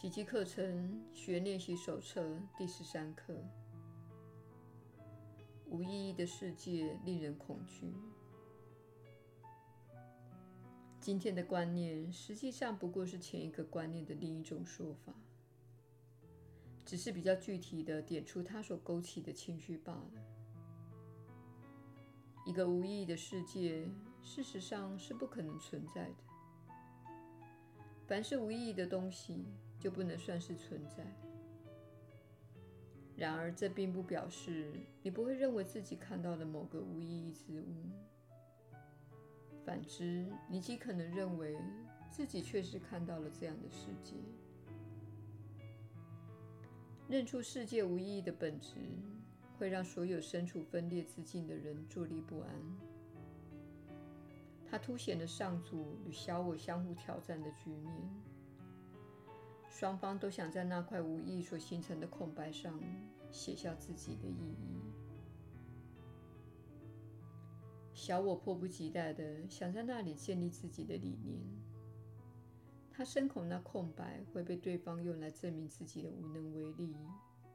奇迹课程学练习手册第十三课：无意义的世界令人恐惧。今天的观念实际上不过是前一个观念的另一种说法，只是比较具体的点出它所勾起的情绪罢了。一个无意义的世界，事实上是不可能存在的。凡是无意义的东西，就不能算是存在。然而，这并不表示你不会认为自己看到了某个无意义之物。反之，你极可能认为自己确实看到了这样的世界。认出世界无意义的本质，会让所有身处分裂之境的人坐立不安。它凸显了上主与小我相互挑战的局面，双方都想在那块无意所形成的空白上写下自己的意义。小我迫不及待地想在那里建立自己的理念。他深恐那空白会被对方用来证明自己的无能为力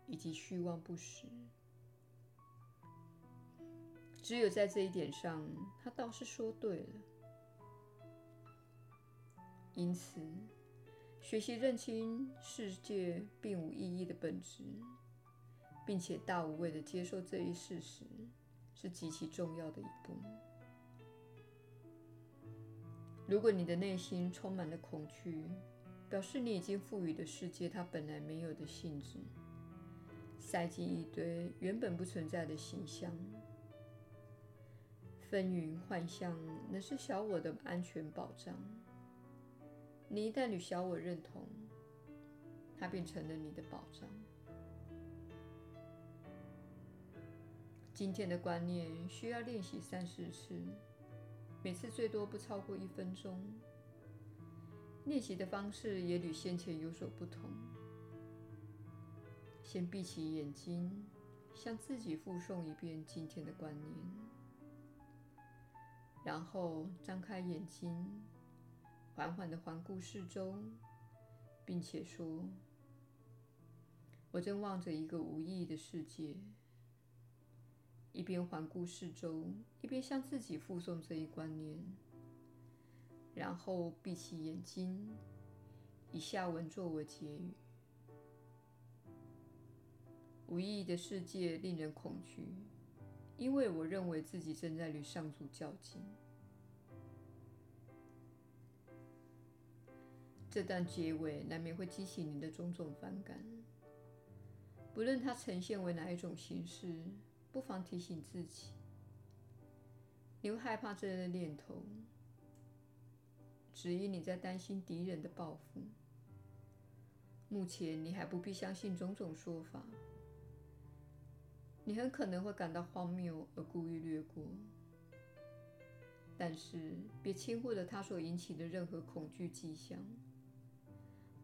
以及虚妄不实。只有在这一点上，他倒是说对了。因此，学习认清世界并无意义的本质，并且大无畏地接受这一事实。是极其重要的一步。如果你的内心充满了恐惧，表示你已经赋予的世界它本来没有的性质，塞进一堆原本不存在的形象。纷纭幻象那是小我的安全保障。你一旦与小我认同，它便成了你的保障。今天的观念需要练习三四次，每次最多不超过一分钟。练习的方式也与先前有所不同。先闭起眼睛，向自己复诵一遍今天的观念，然后张开眼睛，缓缓地环顾四周，并且说：“我正望着一个无意义的世界。”一边环顾四周，一边向自己复诵这一观念，然后闭起眼睛，以下文作为结语：无意义的世界令人恐惧，因为我认为自己正在与上主较劲。这段结尾难免会激起你的种种反感，不论它呈现为哪一种形式。不妨提醒自己，你会害怕这样的念头，只因你在担心敌人的报复。目前你还不必相信种种说法，你很可能会感到荒谬而故意略过。但是别轻忽了它所引起的任何恐惧迹象，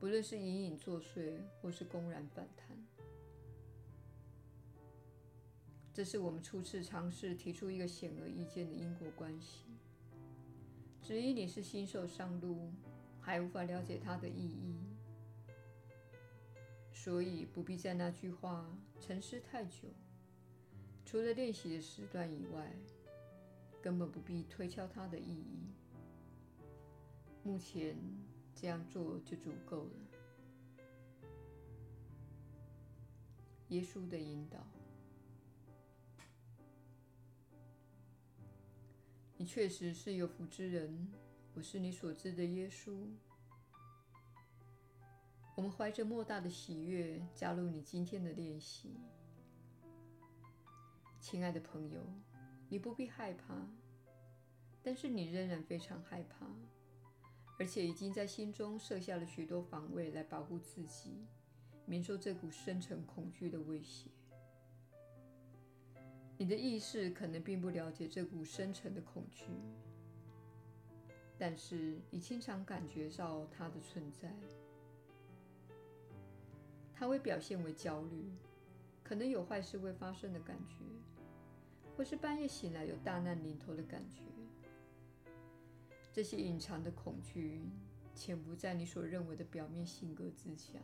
不论是隐隐作祟或是公然反弹。这是我们初次尝试提出一个显而易见的因果关系。只因你是新手上路，还无法了解它的意义，所以不必在那句话沉思太久。除了练习的时段以外，根本不必推敲它的意义。目前这样做就足够了。耶稣的引导。你确实是有福之人，我是你所知的耶稣。我们怀着莫大的喜悦加入你今天的练习，亲爱的朋友，你不必害怕，但是你仍然非常害怕，而且已经在心中设下了许多防卫来保护自己，免受这股深沉恐惧的威胁。你的意识可能并不了解这股深沉的恐惧，但是你经常感觉到它的存在。它会表现为焦虑，可能有坏事会发生的感觉，或是半夜醒来有大难临头的感觉。这些隐藏的恐惧潜伏在你所认为的表面性格之下。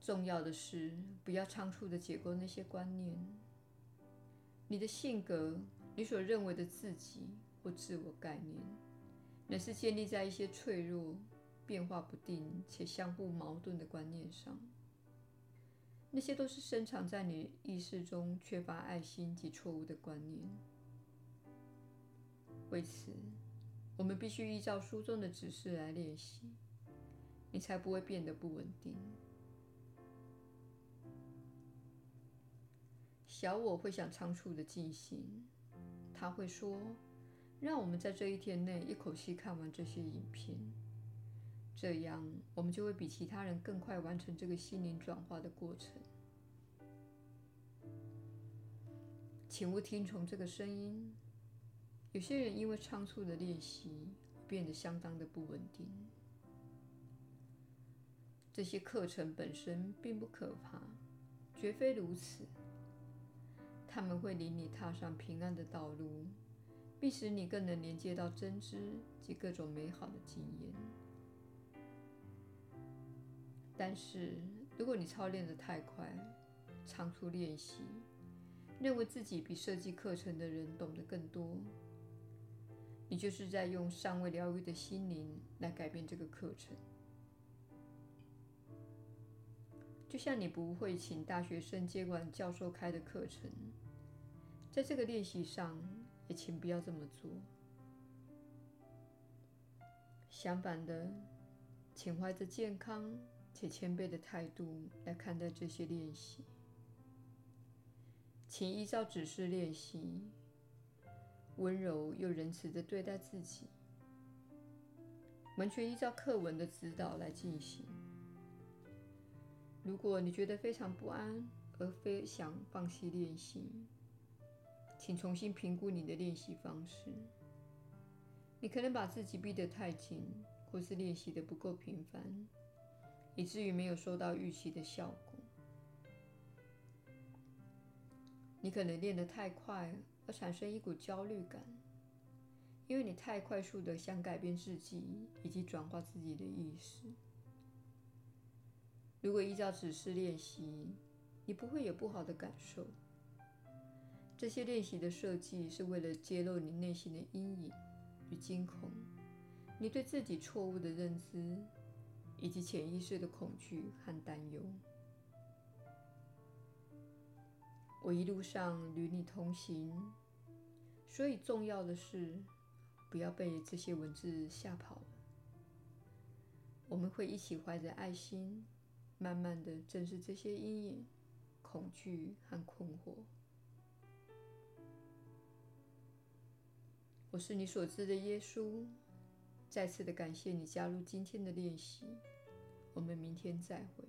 重要的是，不要仓促的解构那些观念。你的性格，你所认为的自己或自我概念，乃是建立在一些脆弱、变化不定且相互矛盾的观念上。那些都是深藏在你意识中缺乏爱心及错误的观念。为此，我们必须依照书中的指示来练习，你才不会变得不稳定。小我会想仓促的进行，他会说：“让我们在这一天内一口气看完这些影片，这样我们就会比其他人更快完成这个心灵转化的过程。”请勿听从这个声音。有些人因为仓促的练习，变得相当的不稳定。这些课程本身并不可怕，绝非如此。他们会领你踏上平安的道路，并使你更能连接到真知及各种美好的经验。但是，如果你操练得太快，仓促练习，认为自己比设计课程的人懂得更多，你就是在用尚未疗愈的心灵来改变这个课程。就像你不会请大学生接管教授开的课程。在这个练习上，也请不要这么做。相反的，请怀着健康且谦卑的态度来看待这些练习。请依照指示练习，温柔又仁慈地对待自己，完全依照课文的指导来进行。如果你觉得非常不安，而非想放弃练习，请重新评估你的练习方式。你可能把自己逼得太紧，或是练习得不够频繁，以至于没有收到预期的效果。你可能练得太快，而产生一股焦虑感，因为你太快速地想改变自己以及转化自己的意识。如果依照指示练习，你不会有不好的感受。这些练习的设计是为了揭露你内心的阴影与惊恐，你对自己错误的认知，以及潜意识的恐惧和担忧。我一路上与你同行，所以重要的是不要被这些文字吓跑了。我们会一起怀着爱心，慢慢的正视这些阴影、恐惧和困惑。我是你所知的耶稣，再次的感谢你加入今天的练习，我们明天再会。